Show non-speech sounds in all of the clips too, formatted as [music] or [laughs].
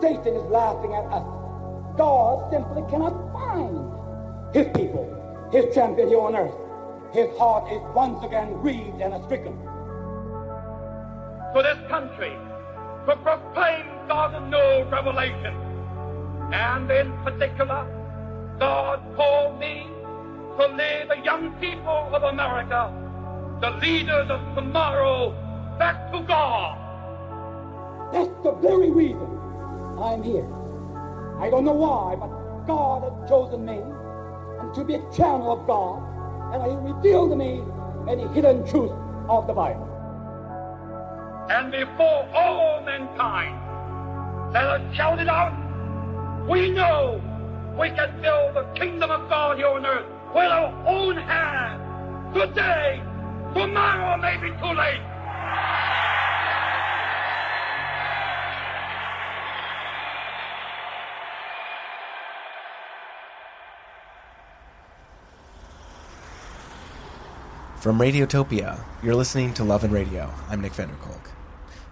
Satan is laughing at us. God simply cannot find his people, his champion here on earth. His heart is once again grieved and stricken. To this country, to proclaim God's new revelation. And in particular, God called me to lead the young people of America, the leaders of tomorrow, back to God. That's the very reason I'm here. I don't know why, but God has chosen me and to be a channel of God, and He revealed to me any hidden truth of the Bible. And before all mankind, let us shout it out. We know we can build the kingdom of God here on earth with our own hands. Today, tomorrow may be too late. From Radiotopia, you're listening to Love and Radio. I'm Nick van der Kolk.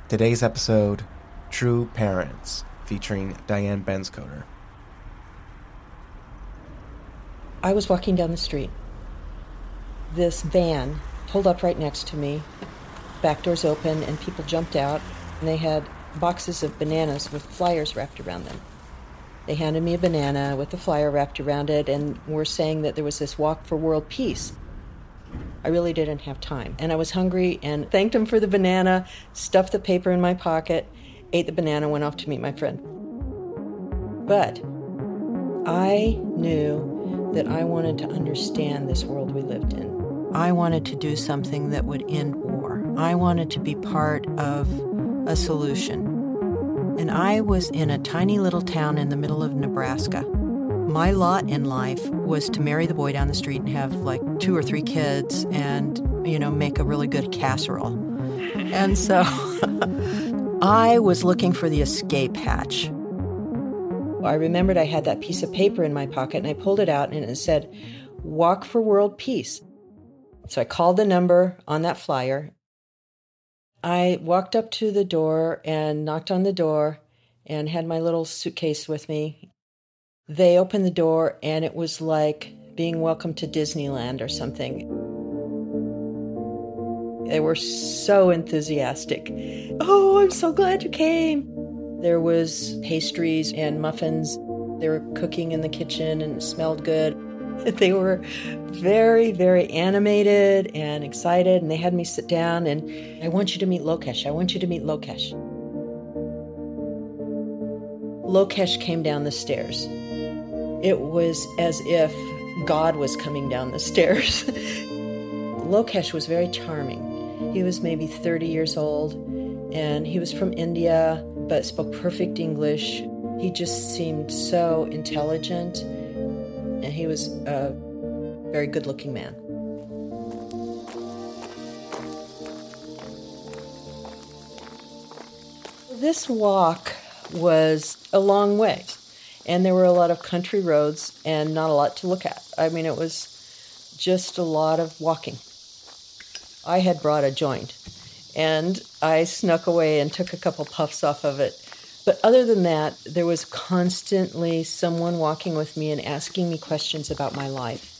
Today's episode, True Parents, featuring Diane Benscoter. I was walking down the street. This van pulled up right next to me. Back doors open, and people jumped out, and they had boxes of bananas with flyers wrapped around them. They handed me a banana with a flyer wrapped around it, and were saying that there was this walk for world peace. I really didn't have time. And I was hungry and thanked him for the banana, stuffed the paper in my pocket, ate the banana, went off to meet my friend. But I knew that I wanted to understand this world we lived in. I wanted to do something that would end war. I wanted to be part of a solution. And I was in a tiny little town in the middle of Nebraska my lot in life was to marry the boy down the street and have like two or three kids and, you know, make a really good casserole. And so [laughs] I was looking for the escape hatch. I remembered I had that piece of paper in my pocket and I pulled it out and it said, Walk for World Peace. So I called the number on that flyer. I walked up to the door and knocked on the door and had my little suitcase with me they opened the door, and it was like being welcomed to Disneyland or something. They were so enthusiastic. Oh, I'm so glad you came. There was pastries and muffins. They were cooking in the kitchen and it smelled good. [laughs] They were very, very animated and excited, and they had me sit down and I want you to meet Lokesh. I want you to meet Lokesh. Lokesh came down the stairs. It was as if God was coming down the stairs. [laughs] Lokesh was very charming. He was maybe 30 years old and he was from India but spoke perfect English. He just seemed so intelligent and he was a very good looking man. This walk was a long way and there were a lot of country roads and not a lot to look at. I mean, it was just a lot of walking. I had brought a joint, and I snuck away and took a couple puffs off of it. But other than that, there was constantly someone walking with me and asking me questions about my life.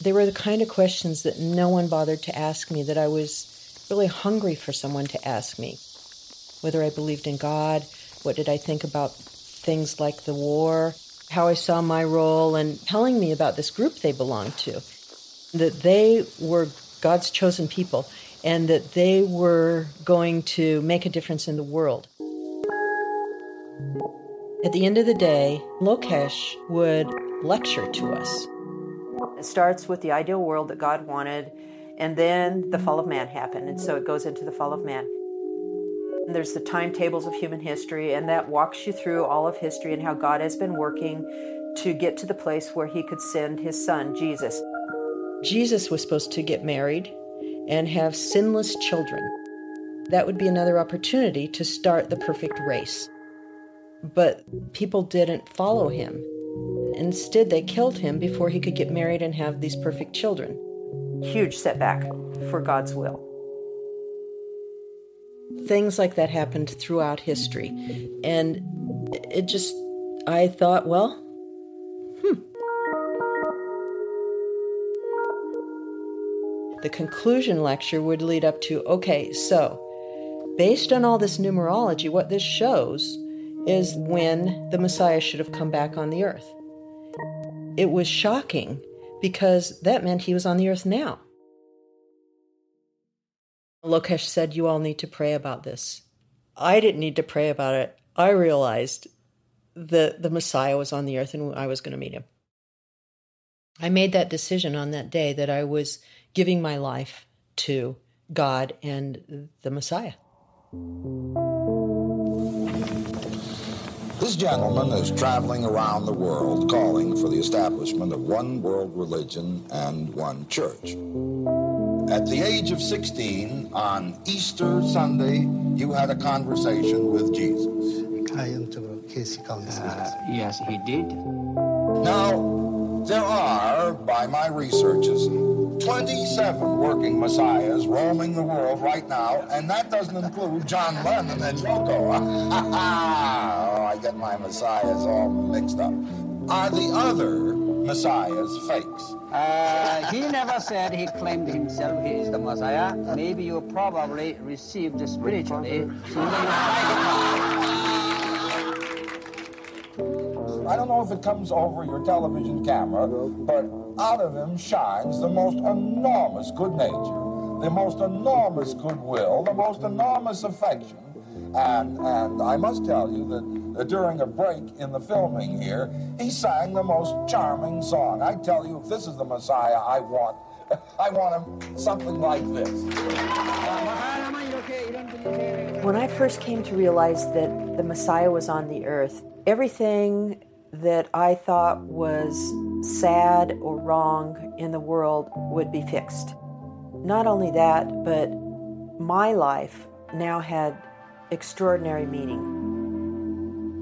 They were the kind of questions that no one bothered to ask me, that I was really hungry for someone to ask me. Whether I believed in God, what did I think about things like the war, how I saw my role, and telling me about this group they belonged to. That they were God's chosen people and that they were going to make a difference in the world. At the end of the day, Lokesh would lecture to us. It starts with the ideal world that God wanted, and then the fall of man happened, and so it goes into the fall of man. There's the timetables of human history, and that walks you through all of history and how God has been working to get to the place where He could send His Son, Jesus. Jesus was supposed to get married and have sinless children. That would be another opportunity to start the perfect race. But people didn't follow him. Instead, they killed him before he could get married and have these perfect children. Huge setback for God's will. Things like that happened throughout history. And it just, I thought, well, hmm. The conclusion lecture would lead up to okay, so based on all this numerology, what this shows is when the Messiah should have come back on the earth. It was shocking because that meant he was on the earth now. Lokesh said, You all need to pray about this. I didn't need to pray about it. I realized that the Messiah was on the earth and I was going to meet him. I made that decision on that day that I was giving my life to God and the Messiah. This gentleman is traveling around the world calling for the establishment of one world religion and one church. At the age of 16, on Easter Sunday, you had a conversation with Jesus. Uh, yes, he did. Now, there are, by my researches, 27 working messiahs roaming the world right now, and that doesn't include John Lennon and Yoko. oh, [laughs] I get my messiahs all mixed up. Are the other messiahs fakes? Uh, he never said he claimed himself he is the Messiah. Maybe you probably received spiritually. I don't know if it comes over your television camera, but out of him shines the most enormous good nature, the most enormous goodwill, the most enormous affection. And, and I must tell you that Uh, during a break in the filming here, he sang the most charming song. I tell you, if this is the Messiah I want, [laughs] I want him something like this. When I first came to realize that the Messiah was on the earth, everything that I thought was sad or wrong in the world would be fixed. Not only that, but my life now had extraordinary meaning.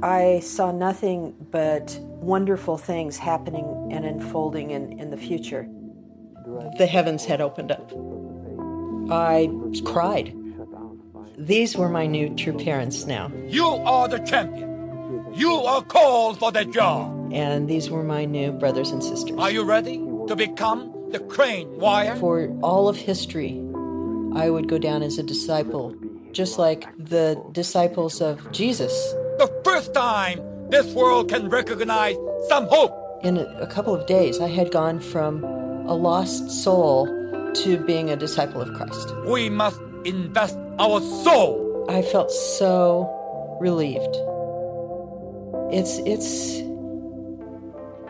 I saw nothing but wonderful things happening and unfolding in, in the future. The heavens had opened up. I cried. These were my new true parents now. You are the champion. You are called for the job. And these were my new brothers and sisters. Are you ready to become the crane wire? For all of history, I would go down as a disciple, just like the disciples of Jesus. The first time this world can recognize some hope. In a, couple of days, I had gone from a lost soul to being a disciple of Christ. We must invest our soul. I felt so relieved. It's it's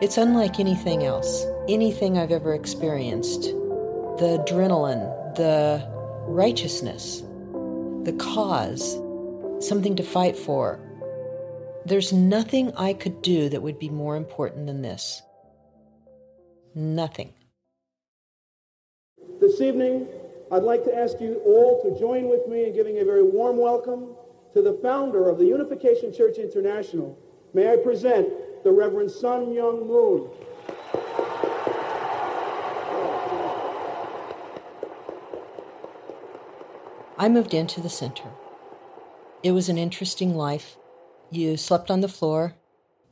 it's unlike anything else, anything I've ever experienced. The adrenaline, the righteousness, the cause, something to fight for. There's nothing I could do that would be more important than this. Nothing. This evening, I'd like to ask you all to join with me in giving a very warm welcome to the founder of the Unification Church International. May I present the Reverend Sun Myung Moon. I moved into the center. It was an interesting life. You slept on the floor.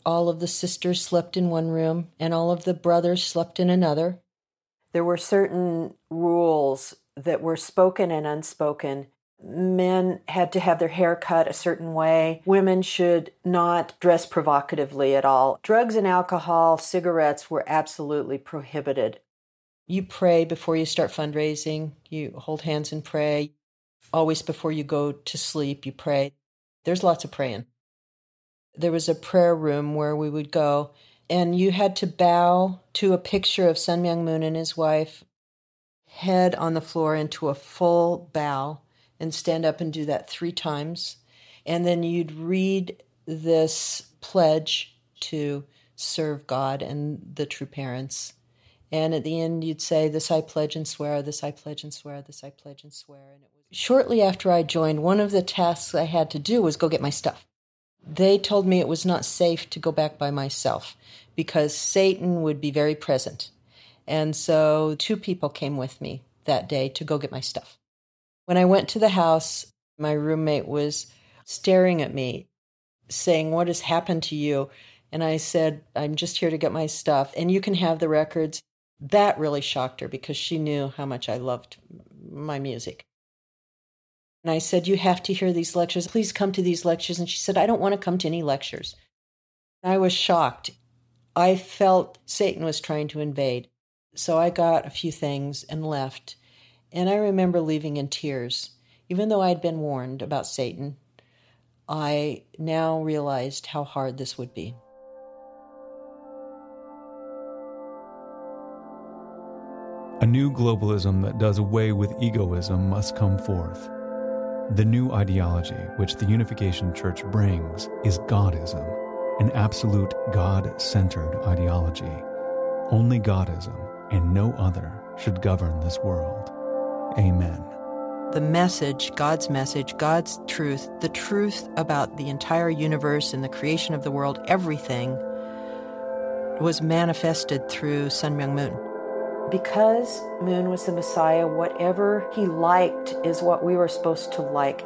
All of the sisters slept in one room, and all of the brothers slept in another. There were certain rules that were spoken and unspoken. Men had to have their hair cut a certain way. Women should not dress provocatively at all. Drugs and alcohol, cigarettes were absolutely prohibited. You pray before you start fundraising. You hold hands and pray. Always before you go to sleep, you pray. There's lots of praying. There was a prayer room where we would go, and you had to bow to a picture of Sun Myung Moon and his wife, head on the floor into a full bow, and stand up and do that three times. And then you'd read this pledge to serve God and the true parents. And at the end, you'd say, This I pledge and swear, this I pledge and swear, this I pledge and swear. And it was shortly after I joined, one of the tasks I had to do was go get my stuff. They told me it was not safe to go back by myself because Satan would be very present. And so two people came with me that day to go get my stuff. When I went to the house, my roommate was staring at me. saying, What has happened to you? And I said, I'm just here to get my stuff, and you can have the records. That really shocked her because she knew how much I loved my music. And I said, You have to hear these lectures. Please come to these lectures. And she said, I don't want to come to any lectures. I was shocked. I felt Satan was trying to invade. So I got a few things and left. And I remember leaving in tears. Even though I'd been warned about Satan, I now realized how hard this would be. A new globalism that does away with egoism must come forth. The new ideology which the Unification Church brings is Godism, an absolute God centered ideology. Only Godism and no other should govern this world. Amen. The message, God's message, God's truth, the truth about the entire universe and the creation of the world, everything was manifested through Sun Myung Moon. Because Moon was the Messiah, whatever he liked is what we were supposed to like,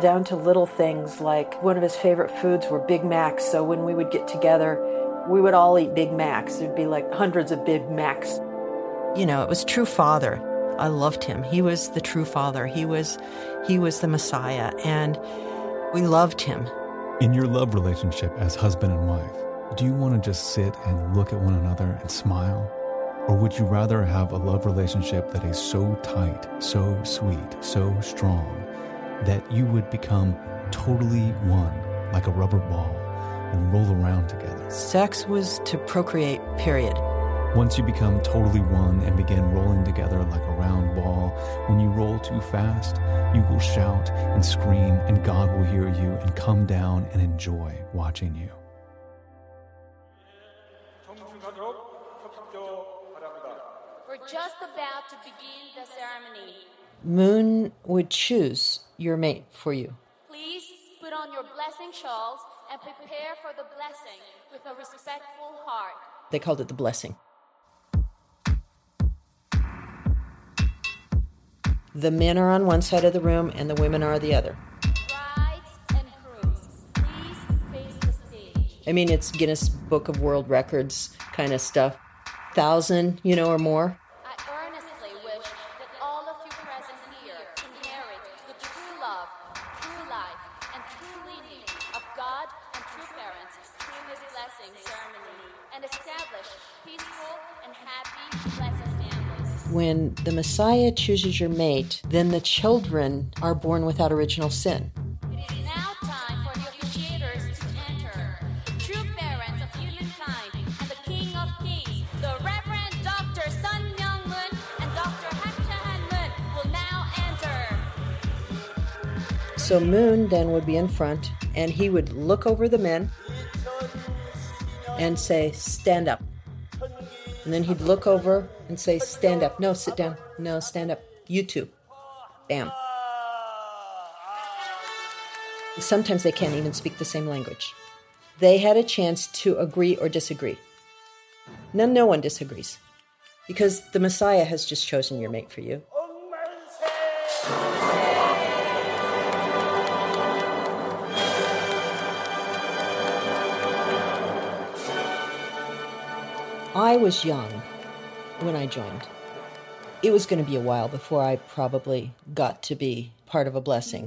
down to little things like one of his favorite foods were Big Macs. So when we would get together, we would all eat Big Macs. There'd be like hundreds of Big Macs. You know, it was true father. I loved him. He was the true father. He was he was the Messiah and we loved him. In your love relationship as husband and wife, do you want to just sit and look at one another and smile? Or would you rather have a love relationship that is so tight, so sweet, so strong, that you would become totally one, like a rubber ball, and roll around together? Sex was to procreate, period. Once you become totally one and begin rolling together like a round ball, when you roll too fast, you will shout and scream, and God will hear you and come down and enjoy watching you. Just about to begin the ceremony. Moon would choose your mate for you. Please put on your blessing shawls and prepare for the blessing with a respectful heart. They called it the blessing. The men are on one side of the room and the women are the other. Brides and grooms, please face the stage. I mean, it's Guinness Book of World Records kind of stuff. Thousand, you know, or more. Messiah chooses your mate, then the children are born without original sin. It is now time for the officiators to enter. True parents of humankind and the King of Kings, the Reverend Dr. Sun Myung Moon and Dr. Hak Ja Han Moon will now enter. So Moon then would be in front and he would look over the men and say, Stand up. And then he'd look over and say, Stand up. No, sit down. No, stand up. You too. Bam. Sometimes they can't even speak the same language. They had a chance to agree or disagree. No, no one disagrees because the Messiah has just chosen your mate for you. I was young when I joined. It was going to be a while before I probably got to be part of a blessing.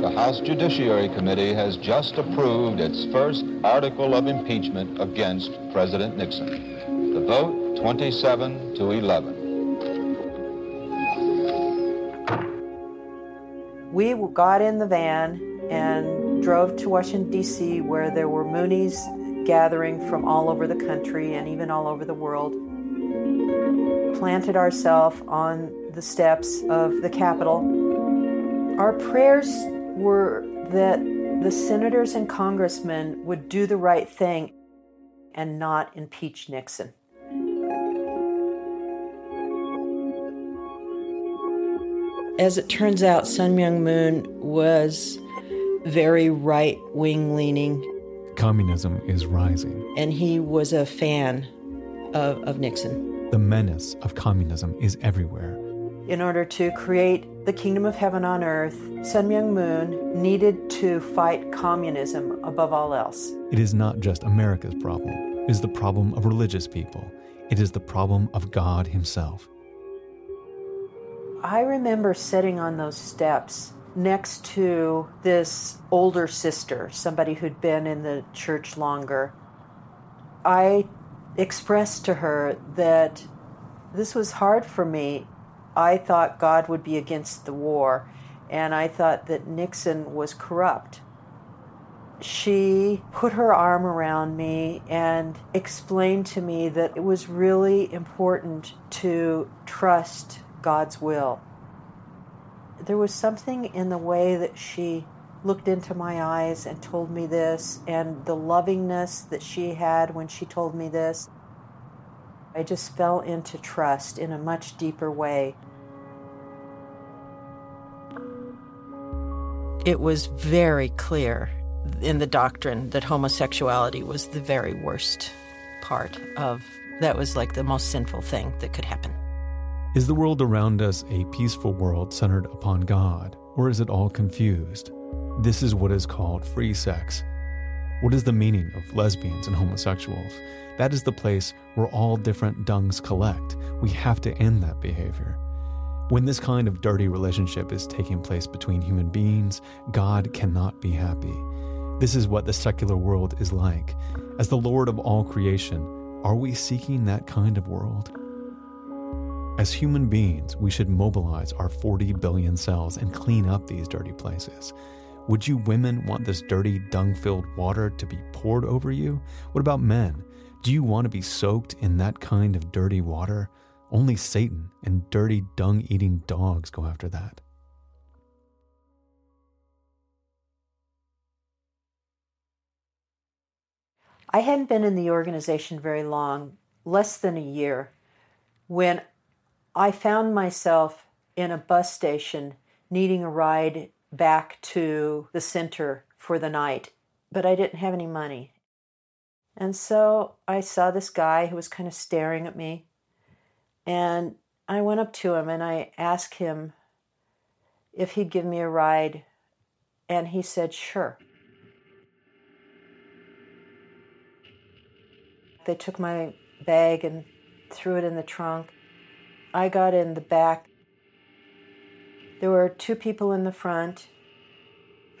The House Judiciary Committee has just approved its first article of impeachment against President Nixon. The vote 27 to 11. We got in the van and drove to Washington, D.C., where there were Moonies gathering from all over the country and even all over the world. Planted ourselves on the steps of the Capitol. Our prayers were that the senators and congressmen would do the right thing and not impeach Nixon. As it turns out, Sun Myung Moon was very right wing leaning, Communism is rising. and he was a fan of, of Nixon. The menace of communism is everywhere. in order to create the kingdom of heaven on earth, Sun Myung Moon needed to fight communism above all else. It is not just America's problem, it is the problem of religious people. It is the problem of God Himself. I remember sitting on those steps next to this older sister, somebody who'd been in the church longer. I expressed to her that this was hard for me. I thought God would be against the war, and I thought that Nixon was corrupt. She put her arm around me and explained to me that it was really important to trust God's will. There was something in the way that she looked into my eyes and told me this, and the lovingness that she had when she told me this. I just fell into trust in a much deeper way. It was very clear in the doctrine that homosexuality was the very worst part of that was like the most sinful thing that could happen. Is the world around us a peaceful world centered upon God, or is it all confused? This is what is called free sex. What is the meaning of lesbians and homosexuals? That is the place where all different dungs collect. We have to end that behavior. When this kind of dirty relationship is taking place between human beings, God cannot be happy. This is what the secular world is like. As the Lord of all creation, are we seeking that kind of world? As human beings, we should mobilize our 40 billion cells and clean up these dirty places. Would you women want this dirty, dung filled water to be poured over you? What about men? Do you want to be soaked in that kind of dirty water? Only Satan and dirty, dung eating dogs go after that. I hadn't been in the organization very long, less than a year, when I found myself in a bus station needing a ride back to the center for the night, but I didn't have any money. And so I saw this guy who was kind of staring at me. And I went up to him and I asked him if he'd give me a ride. And he said, sure. They took my bag and threw it in the trunk. I got in the back. There were two people in the front,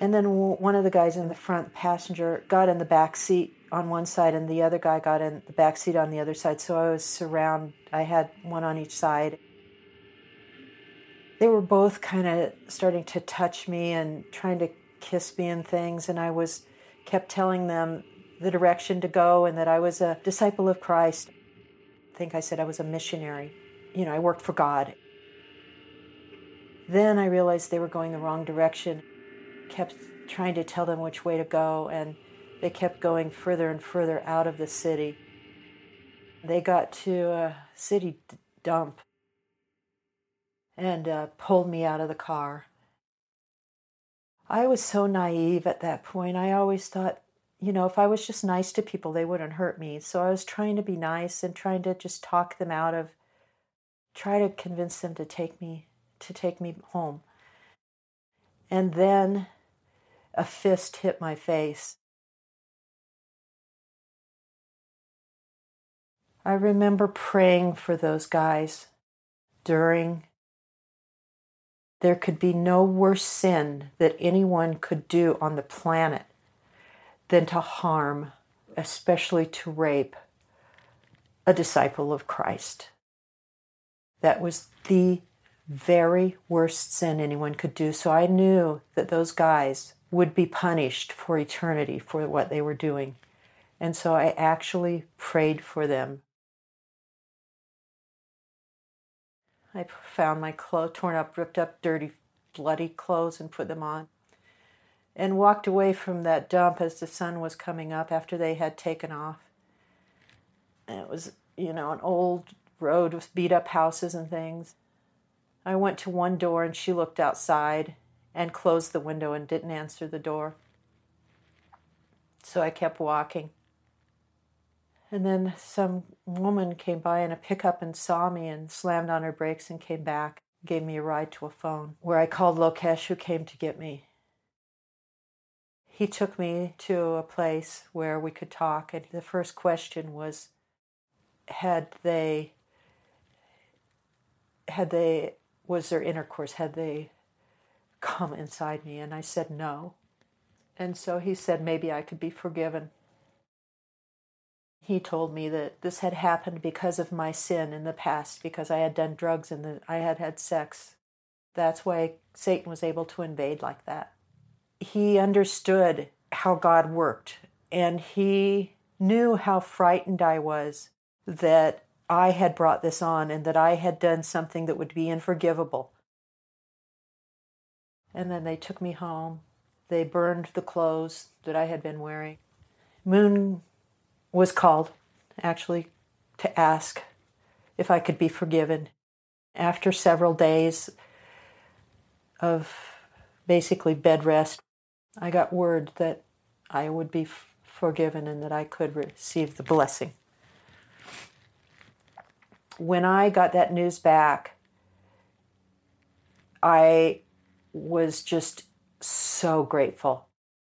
and then one of the guys in the front passenger got in the back seat on one side, and the other guy got in the back seat on the other side. So I was surrounded. I had one on each side. They were both kind of starting to touch me and trying to kiss me and things, and I was kept telling them the direction to go and that I was a disciple of Christ. I think I said I was a missionary. You know, I worked for God. Then I realized they were going the wrong direction. Kept trying to tell them which way to go, and they kept going further and further out of the city. They got to a city dump and uh, pulled me out of the car. I was so naive at that point. I always thought you know, if I was just nice to people, they wouldn't hurt me. So I was trying to be nice and trying to just talk them out of, try to convince them to take me, to take me home. And then a fist hit my face. I remember praying for those guys during. There could be no worse sin that anyone could do on the planet than to harm, especially to rape, a disciple of Christ. That was the very worst sin anyone could do. So I knew that those guys would be punished for eternity for what they were doing. And so I actually prayed for them. I found my clothes torn up, ripped up, dirty, bloody clothes and put them on and walked away from that dump as the sun was coming up after they had taken off. And it was, you know, an old road with beat up houses and things. I went to one door and she looked outside and closed the window and didn't answer the door. So I kept walking. And then some woman came by in a pickup and saw me and slammed on her brakes and came back. gave me a ride to a phone where I called Lokesh, who came to get me. He took me to a place where we could talk, and the first question was had they had they was there intercourse had they come inside me? And i said no. And so he said maybe i could be forgiven. He told me that this had happened because of my sin in the past because i had done drugs and i had had sex. That's why satan was able to invade like that. He understood how god worked and he knew how frightened i was that I had brought this on and that I had done something that would be unforgivable. And then they took me home. They burned the clothes that I had been wearing. Moon was called, actually, to ask if I could be forgiven. After several days of basically bed rest, I got word that I would be forgiven and that I could receive the blessing when I got that news back, I was just so grateful.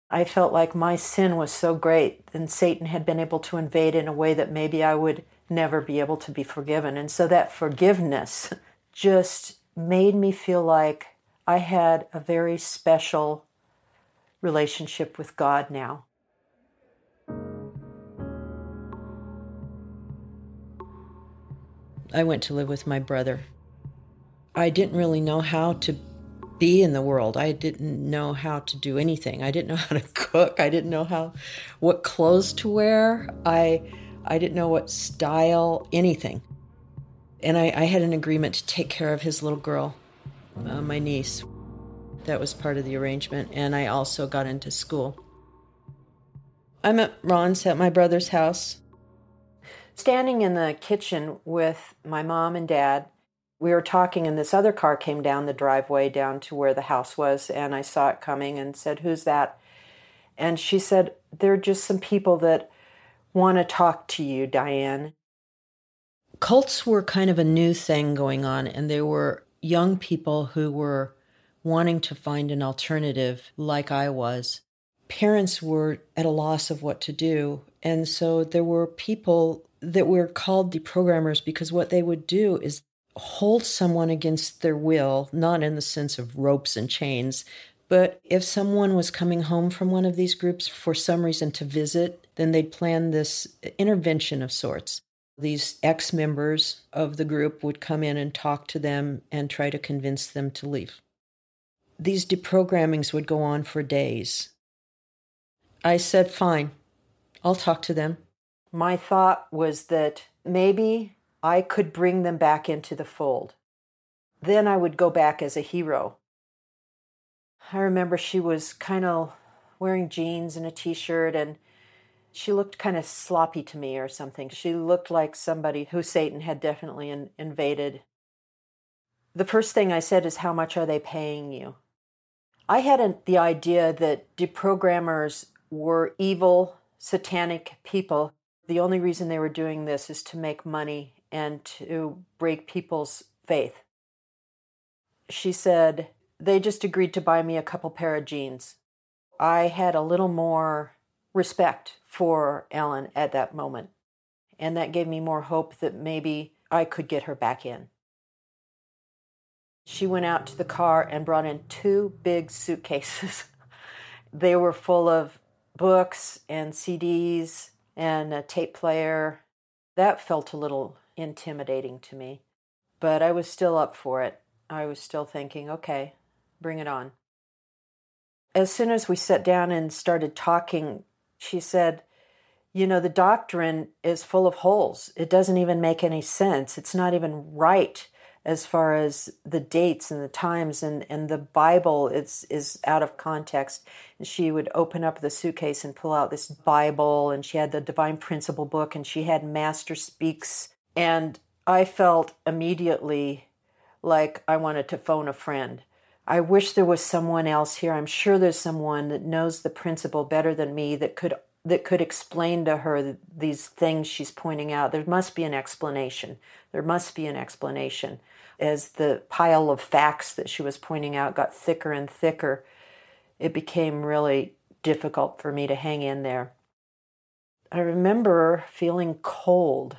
I felt like my sin was so great and Satan had been able to invade in a way that maybe I would never be able to be forgiven. And so that forgiveness [laughs] just made me feel like I had a very special relationship with God now. I went to live with my brother. I didn't really know how to be in the world. I didn't know how to do anything. I didn't know [laughs] how to cook. I didn't know how what clothes to wear. I I didn't know what style, anything. And I, I had an agreement to take care of his little girl, uh, my niece. That was part of the arrangement. And I also got into school. I met Ron's at my brother's house standing in the kitchen with my mom and dad. We were talking, and this other car came down the driveway down to where the house was, and I saw it coming and said, Who's that? And she said, There are just some people that want to talk to you, Diane. Cults were kind of a new thing going on, and there were young people who were wanting to find an alternative, like I was. Parents were at a loss of what to do, and so there were people that we're called deprogrammers because what they would do is hold someone against their will, not in the sense of ropes and chains, but if someone was coming home from one of these groups for some reason to visit, then they'd plan this intervention of sorts. These ex members of the group would come in and talk to them and try to convince them to leave. These deprogrammings would go on for days. I said, Fine, I'll talk to them my thought was that maybe I could bring them back into the fold. Then I would go back as a hero. I remember she was kind of wearing jeans and a t shirt, and she looked kind of sloppy to me or something. She looked like somebody who Satan had definitely in- invaded. The first thing I said is, How much are they paying you? I hadn't the idea that deprogrammers were evil, satanic people the only reason they were doing this is to make money and to break people's faith. She said, they just agreed to buy me a couple pair of jeans. I had a little more respect for Ellen at that moment, and that gave me more hope that maybe I could get her back in. She went out to the car and brought in two big suitcases. [laughs] they were full of books and CDs and a tape player. That felt a little intimidating to me, but I was still up for it. I was still thinking, okay, bring it on. As soon as we sat down and started talking, she said, You know, the doctrine is full of holes. It doesn't even make any sense. It's not even right as far as the dates and the times and, and the Bible is is out of context. And she would open up the suitcase and pull out this Bible and she had the Divine Principle book and she had Master Speaks. And I felt immediately like I wanted to phone a friend. I wish there was someone else here. I'm sure there's someone that knows the principle better than me that could that could explain to her these things she's pointing out. There must be an explanation. There must be an explanation. As the pile of facts that she was pointing out got thicker and thicker, it became really difficult for me to hang in there. I remember feeling cold,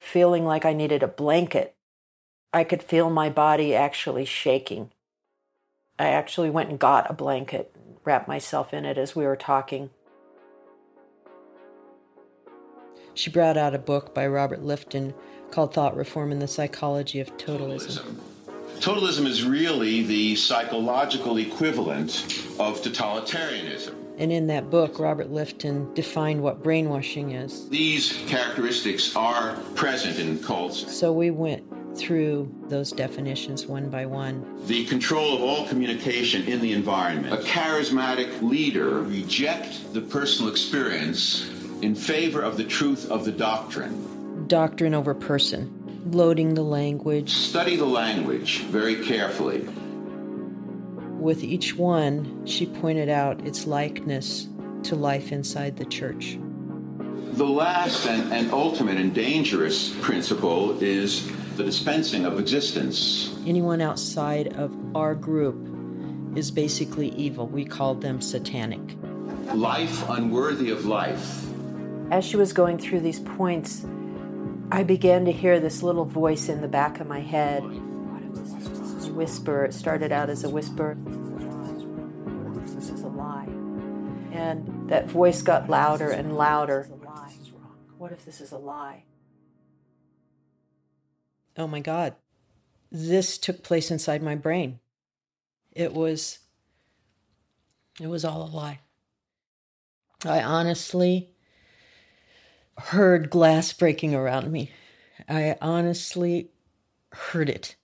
feeling like I needed a blanket. I could feel my body actually shaking. I actually went and got a blanket, wrapped myself in it as we were talking. She brought out a book by Robert Lifton called Thought Reform and the Psychology of Totalism. Totalism is really the psychological equivalent of totalitarianism. And in that book, Robert Lifton defined what brainwashing is. These characteristics are present in cults. So we went through those definitions one by one. The control of all communication in the environment. A charismatic leader reject the personal experience in favor of the truth of the doctrine. Doctrine over person, loading the language. Study the language very carefully. With each one, she pointed out its likeness to life inside the church. The last and, and ultimate and dangerous principle is the dispensing of existence. Anyone outside of our group is basically evil. We call them satanic. Life unworthy of life. As she was going through these points, I began to hear this little voice in the back of my head. Whisper. It started out as a whisper. This is a lie. And that voice got louder and louder. What if this is a lie? Oh my God. This took place inside my brain. It was it was all a lie. I honestly heard glass breaking around me. I honestly heard it.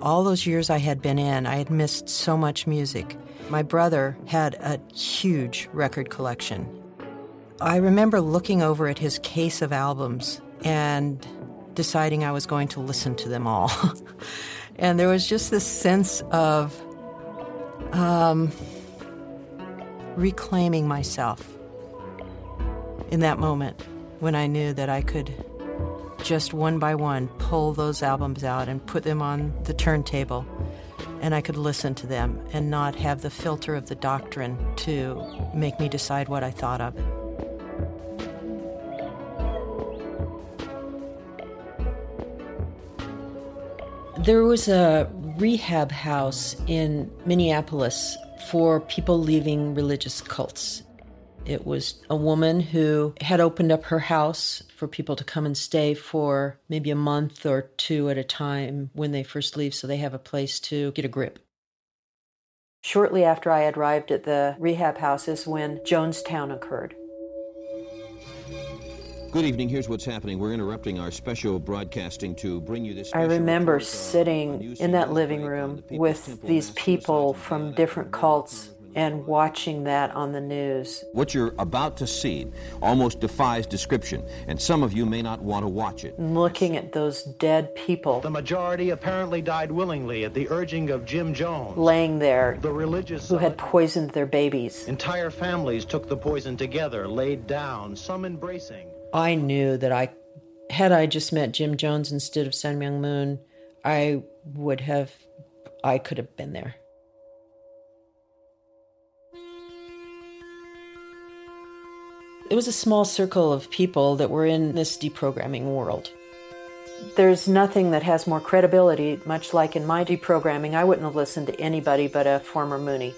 All those years I had been in, I had missed so much music. My brother had a huge record collection. I remember looking over at his case of albums and deciding I was going to listen to them all. [laughs] and there was just this sense of um, reclaiming myself in that moment when I knew that I could just one by one pull those albums out and put them on the turntable and I could listen to them and not have the filter of the doctrine to make me decide what I thought of it. There was a rehab house in Minneapolis for people leaving religious cults. It was a woman who had opened up her house for people to come and stay for maybe a month or two at a time when they first leave so they have a place to get a grip. Shortly after I arrived at the rehab house is when Jonestown occurred. Good evening. Here's what's happening. We're interrupting our special broadcasting to bring you this. I remember uh, sitting in that living room with these people from different cults and watching that on the news. What you're about to see almost defies description, and some of you may not want to watch it. Looking at those dead people. The majority apparently died willingly at the urging of Jim Jones. Laying there. The religious who had poisoned their babies. Entire families took the poison together, laid down, some embracing. I knew that I had I just met Jim Jones instead of Sun Myung Moon, I would have I could have been there. It was a small circle of people that were in this deprogramming world. There's nothing that has more credibility, much like in my deprogramming, I wouldn't have listened to anybody but a former Moonie.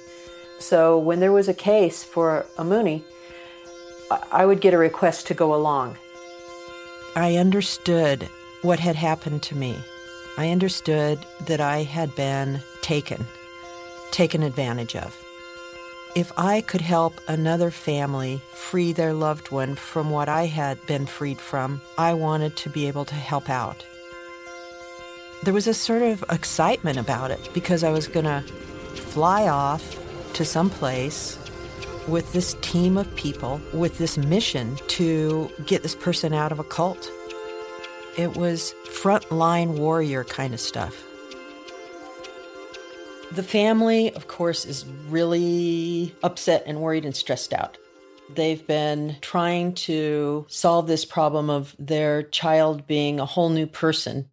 So when there was a case for a Moonie, I would get a request to go along. I understood what had happened to me. I understood that I had been taken, taken advantage of. If I could help another family free their loved one from what I had been freed from, I wanted to be able to help out. There was a sort of excitement about it because I was going to fly off to some place with this team of people with this mission to get this person out of a cult. It was frontline warrior kind of stuff. The family, of course, is really upset and worried and stressed out. They've been trying to solve this problem of their child being a whole new person.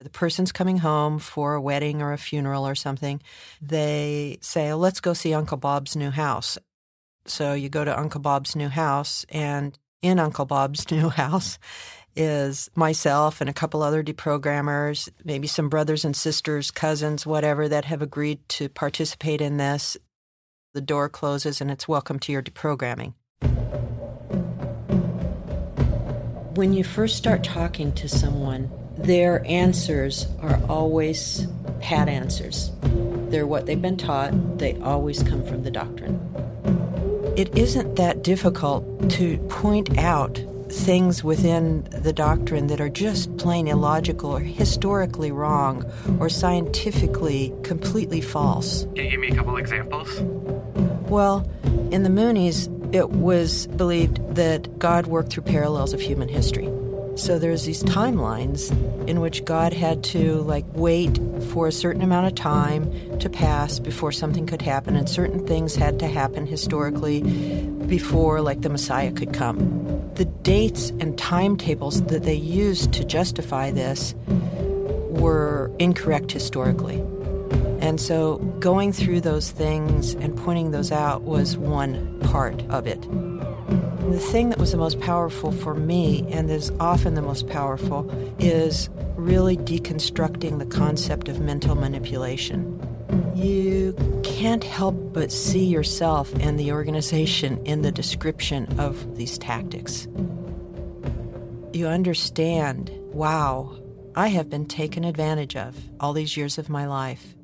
The person's coming home for a wedding or a funeral or something. They say, let's go see Uncle Bob's new house. So you go to Uncle Bob's new house, and in Uncle Bob's [laughs] new house is myself and a couple other deprogrammers, maybe some brothers and sisters, cousins, whatever, that have agreed to participate in this. The door closes and it's welcome to your deprogramming. When you first start talking to someone, their answers are always pat answers. They're what they've been taught, they always come from the doctrine. It isn't that difficult to point out things within the doctrine that are just plain illogical or historically wrong or scientifically completely false. Can you give me a couple examples? Well, in the Moonies, it was believed that God worked through parallels of human history. So there's these timelines in which God had to like wait for a certain amount of time to pass before something could happen and certain things had to happen historically before like the Messiah could come. The dates and timetables that they used to justify this were incorrect historically. And so going through those things and pointing those out was one part of it. The thing that was the most powerful for me, and is often the most powerful, is really deconstructing the concept of mental manipulation. You can't help but see yourself and the organization in the description of these tactics. You understand, wow, I have been taken advantage of all these years of my life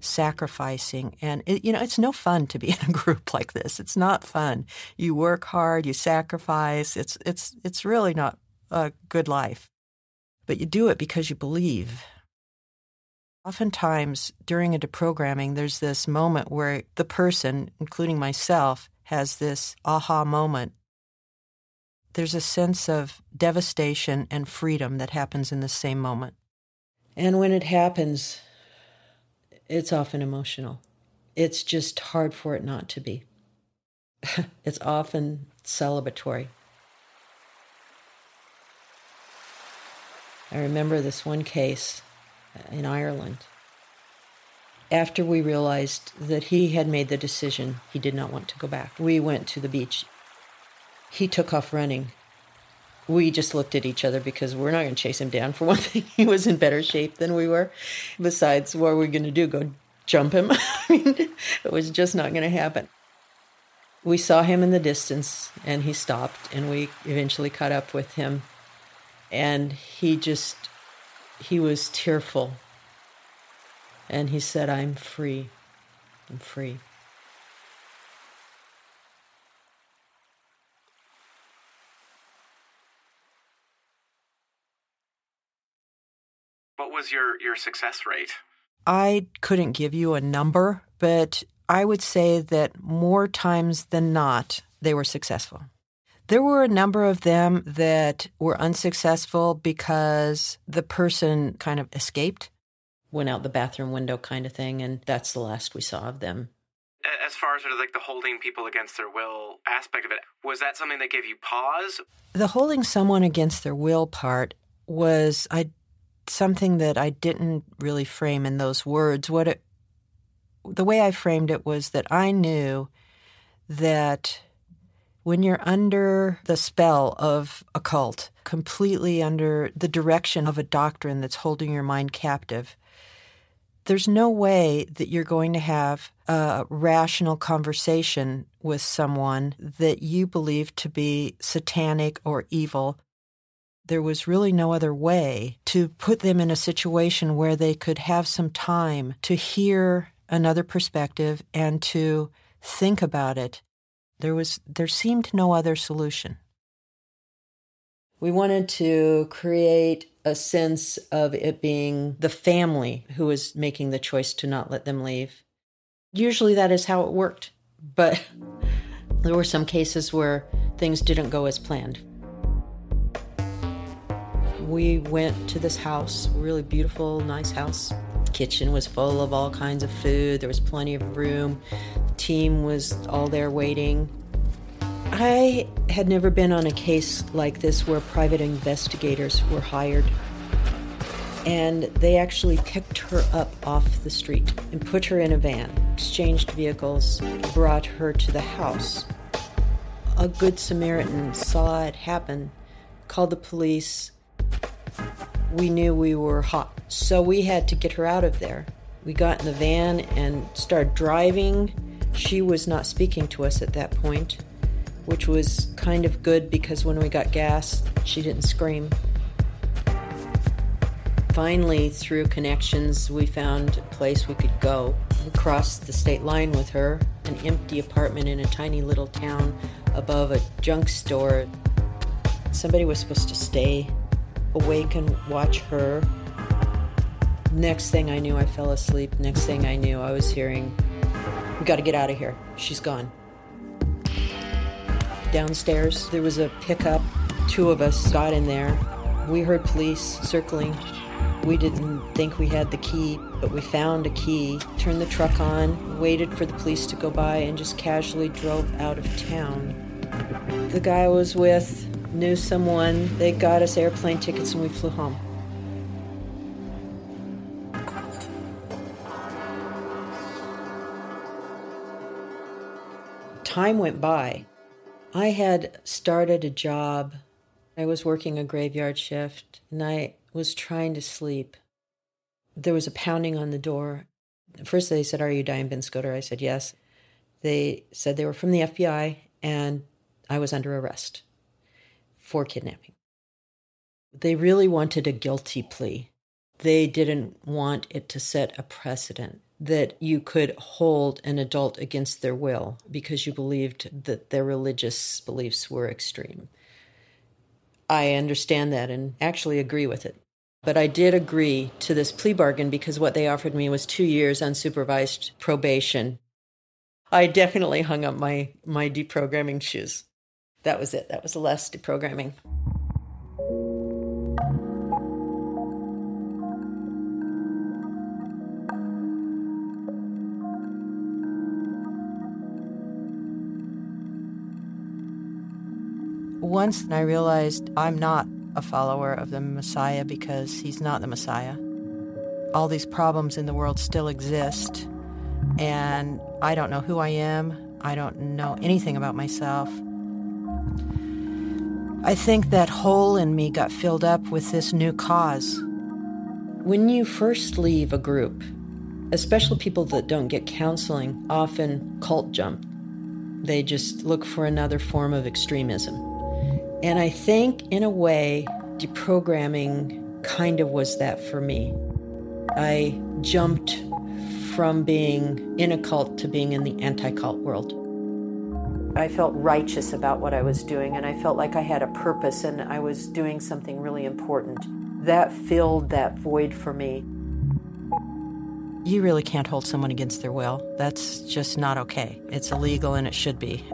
sacrificing. And it, you know it's no fun to be in a [laughs] group like this. It's not fun. You work hard you sacrifice. It's it's it's really not a good life. But you do it because you believe. Oftentimes during a deprogramming there's this moment where the person including myself has this aha moment. There's a sense of devastation and freedom that happens in the same moment. And when it happens it's often emotional. It's just hard for it not to be. [laughs] it's often celebratory. I remember this one case uh, in Ireland. After we realized that he had made the decision he did not want to go back, we went to the beach. He took off running. We just looked at each other because we're not going to chase him down. For one thing, [laughs] he was in better shape than we were. Besides, what are we going to do? Go jump him? [laughs] I mean, it was just not going to happen. We saw him in the distance and he stopped, and we eventually caught up with him. And he just, he was tearful. And he said, I'm free. I'm free. What was your, your success rate? I couldn't give you a number, but I would say that more times than not, they were successful. There were a number of them that were unsuccessful because the person kind of escaped, went out the bathroom window kind of thing, and that's the last we saw of them. As far as sort of like the holding people against their will aspect of it, was that something that gave you pause? The holding someone against their will part was, I something that I didn't really frame in those words. What it, the way I framed it was that I knew that when you're under the spell of a cult, completely under the direction of a doctrine that's holding your mind captive, there's no way that you're going to have a rational conversation with someone that you believe to be satanic or evil there was really no other way to put them in a situation where they could have some time to hear another perspective and to think about it. There was there seemed no other solution. We wanted to create a sense of it being the family who was making the choice to not let them leave. Usually that is how it worked, but [laughs] there were some cases where things didn't go as planned we went to this house, really beautiful, nice house. kitchen was full of all kinds of food. There was plenty of room. The team was all there waiting. I had never been on a case like this where private investigators were hired. And they actually picked her up off the street and put her in a van, exchanged vehicles, brought her to the house. A good Samaritan saw it happen, called the police. We knew we were hot, so we had to get her out of there. We got in the van and started driving. She was not speaking to us at that point which was kind of good because when we got gas, she didn't scream. Finally, through connections, we found a place we could go. We crossed the state line with her, an empty apartment in a tiny little town above a junk store. Somebody was supposed to stay awake and watch her. Next thing I knew, I fell asleep. Next thing I knew, I was hearing, We gotta get out of here. She's gone downstairs. There was a pickup. Two of us got in there. We heard police circling. We didn't think we had the key, but we found a key, turned the truck on, waited for the police to go by, and just casually drove out of town. The guy I was with knew someone. They got us airplane tickets and we flew home. Time went by. I had started a job. I was working a graveyard shift and I was trying to sleep. There was a pounding on the door. First, they said, Are you Diane Benscoter? I said, Yes. They said they were from the FBI and I was under arrest for kidnapping. They really wanted a guilty plea. They didn't want it to set a precedent that you could hold an adult against their will because you believed that their religious beliefs were extreme. I understand that and actually agree with it. But I did agree to this plea bargain because what they offered me was two years unsupervised probation. I definitely hung up my, my deprogramming shoes. That was it. That was the last deprogramming. Once I realized I'm not a follower of the Messiah because he's not the Messiah. All these problems in the world still exist, and I don't know who I am. I don't know anything about myself. I think that hole in me got filled up with this new cause. When you first leave a group, especially people that don't get counseling, often cult jump. They just look for another form of extremism. And I think, in a way, deprogramming kind of was that for me. I jumped from being in a cult to being in the anti cult world. I felt righteous about what I was doing, and I felt like I had a purpose and I was doing something really important. That filled that void for me. You really can't hold someone against their will. That's just not okay. It's illegal and it should be.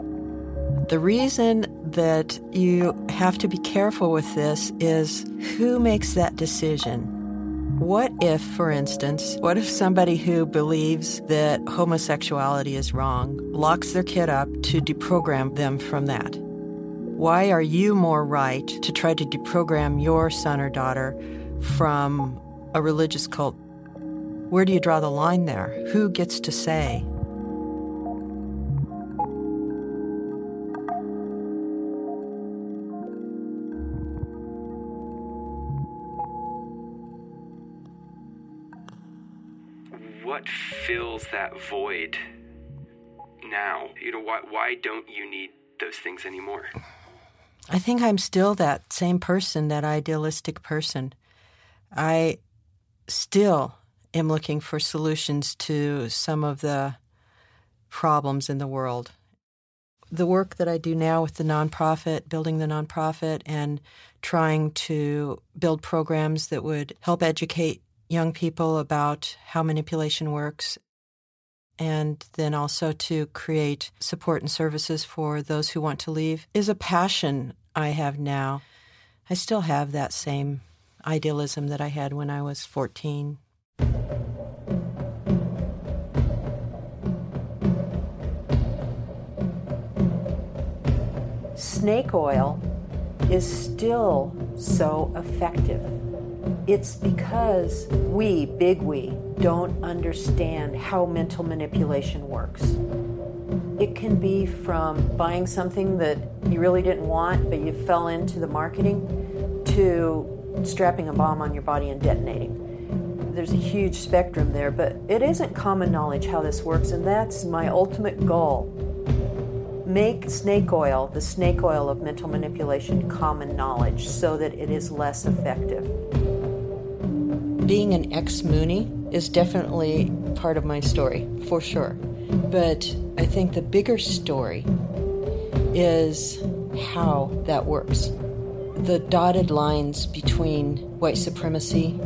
The reason that you have to be careful with this is who makes that decision? What if, for instance, what if somebody who believes that homosexuality is wrong locks their kid up to deprogram them from that? Why are you more right to try to deprogram your son or daughter from a religious cult? Where do you draw the line there? Who gets to say? what fills that void now? You know, why, why don't you need those things anymore? I think I'm still that same person, that idealistic person. I still am looking for solutions to some of the problems in the world. The work that I do now with the nonprofit, building the nonprofit, and trying to build programs that would help educate young people about how manipulation works and then also to create support and services for those who want to leave is a passion I have now. I still have that same idealism that I had when I was 14. Snake oil is still so effective. It's because we, big we, don't understand how mental manipulation works. It can be from buying something that you really didn't want, but you fell into the marketing, to strapping a bomb on your body and detonating. There's a huge spectrum there, but it isn't common knowledge how this works, and that's my ultimate goal. Make snake oil, the snake oil of mental manipulation, common knowledge so that it is less effective. Being an ex Moonie is definitely part of my story, for sure. But I think the bigger story is how that works. The dotted lines between white supremacy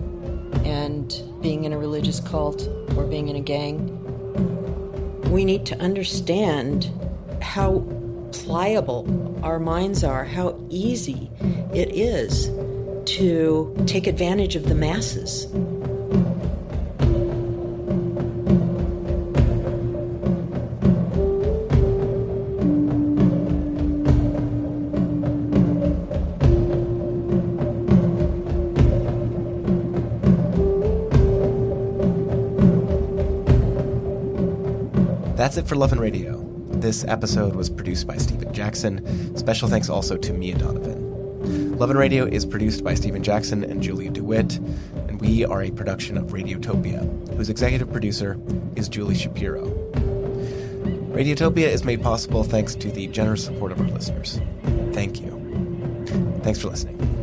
and being in a religious cult or being in a gang. We need to understand how pliable our minds are, how easy it is to take advantage of the masses. That's it for Love and Radio. This episode was produced by Stephen Jackson. Special thanks also to Mia Donovan. Love and Radio is produced by Stephen Jackson and Julie DeWitt, and we are a production of Radiotopia, whose executive producer is Julie Shapiro. Radiotopia is made possible thanks to the generous support of our listeners. Thank you. Thanks for listening.